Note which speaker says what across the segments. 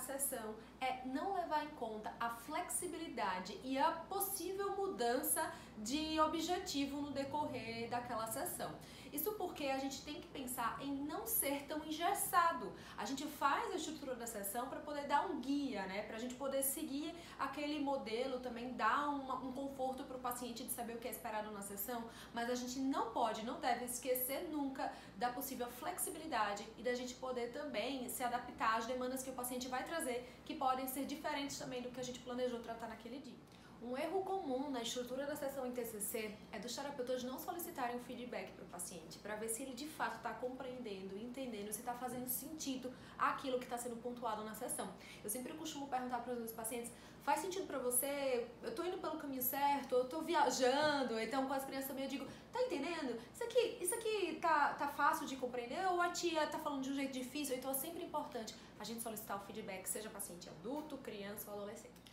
Speaker 1: sessão é não levar em conta a flexibilidade e a possível mudança de objetivo no decorrer daquela sessão. Isso porque a gente tem que pensar em não ser tão engessado. A gente faz a estrutura da sessão para poder dar um guia, né? Para a gente poder seguir aquele modelo, também dar uma, um conforto para o paciente de saber o que é esperado na sessão, mas a gente não pode, não deve esquecer nunca da possível flexibilidade e da gente poder também se adaptar às demandas que o paciente vai trazer, que podem ser diferentes também do que a gente planejou tratar naquele dia. Um erro comum na estrutura da sessão em TCC é dos terapeutas não solicitarem um feedback para o paciente, para ver se ele de fato está compreendendo, entendendo, se está fazendo sentido aquilo que está sendo pontuado na sessão. Eu sempre costumo perguntar para os meus pacientes: faz sentido para você? Eu estou indo pelo caminho certo? Eu estou viajando? Então, com as crianças também eu digo: tá entendendo? Isso aqui, isso aqui tá, tá fácil de compreender? Ou a tia tá falando de um jeito difícil? Então, é sempre importante a gente solicitar o feedback, seja paciente adulto, criança ou adolescente.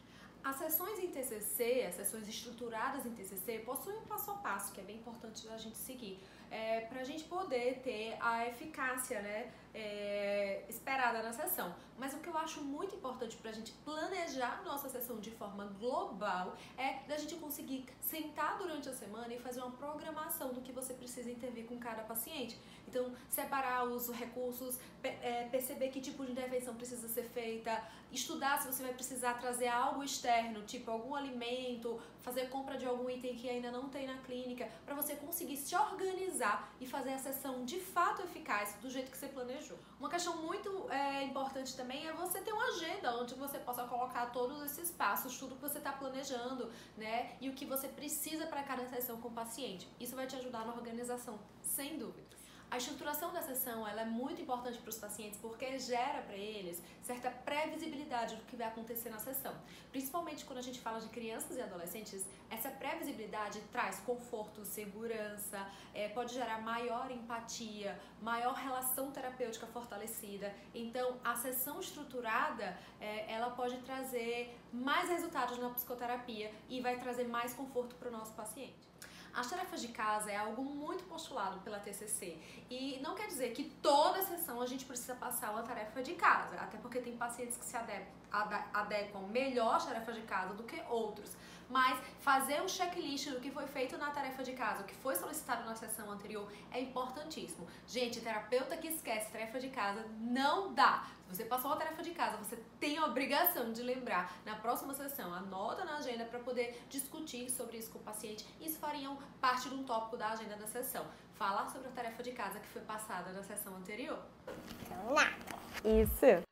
Speaker 1: As sessões em TCC, as sessões estruturadas em TCC, possuem um passo a passo que é bem importante a gente seguir, é, para a gente poder ter a eficácia né, é, esperada na sessão. Mas o que eu acho muito importante para a gente planejar nossa sessão de forma global é da gente conseguir sentar durante a semana e fazer uma programação do que você precisa intervir com cada paciente. Então, separar os recursos, é, perceber que tipo de intervenção precisa ser feita, estudar se você vai precisar trazer algo externo, tipo algum alimento, fazer compra de algum item que ainda não tem na clínica, para você conseguir se organizar e fazer a sessão de fato eficaz do jeito que você planejou. Uma questão muito é, importante também é você ter uma agenda onde você possa colocar todos esses passos, tudo que você está planejando, né? E o que você precisa para cada sessão com o paciente. Isso vai te ajudar na organização, sem dúvidas. A estruturação da sessão ela é muito importante para os pacientes porque gera para eles certa previsibilidade do que vai acontecer na sessão. Principalmente quando a gente fala de crianças e adolescentes, essa previsibilidade traz conforto, segurança, é, pode gerar maior empatia, maior relação terapêutica fortalecida. Então, a sessão estruturada é, ela pode trazer mais resultados na psicoterapia e vai trazer mais conforto para o nosso paciente. As tarefas de casa é algo muito postulado pela TCC e não quer dizer que toda sessão a gente precisa passar uma tarefa de casa, até porque tem pacientes que se adequam melhor às tarefas de casa do que outros. Mas fazer um checklist do que foi feito na tarefa de casa, o que foi solicitado na sessão anterior, é importantíssimo. Gente, terapeuta que esquece tarefa de casa não dá. Se você passou uma tarefa de casa, você tem a obrigação de lembrar na próxima sessão. Anota na agenda para poder discutir sobre isso com o paciente. Isso faria parte de um tópico da agenda da sessão. Falar sobre a tarefa de casa que foi passada na sessão anterior.
Speaker 2: Isso.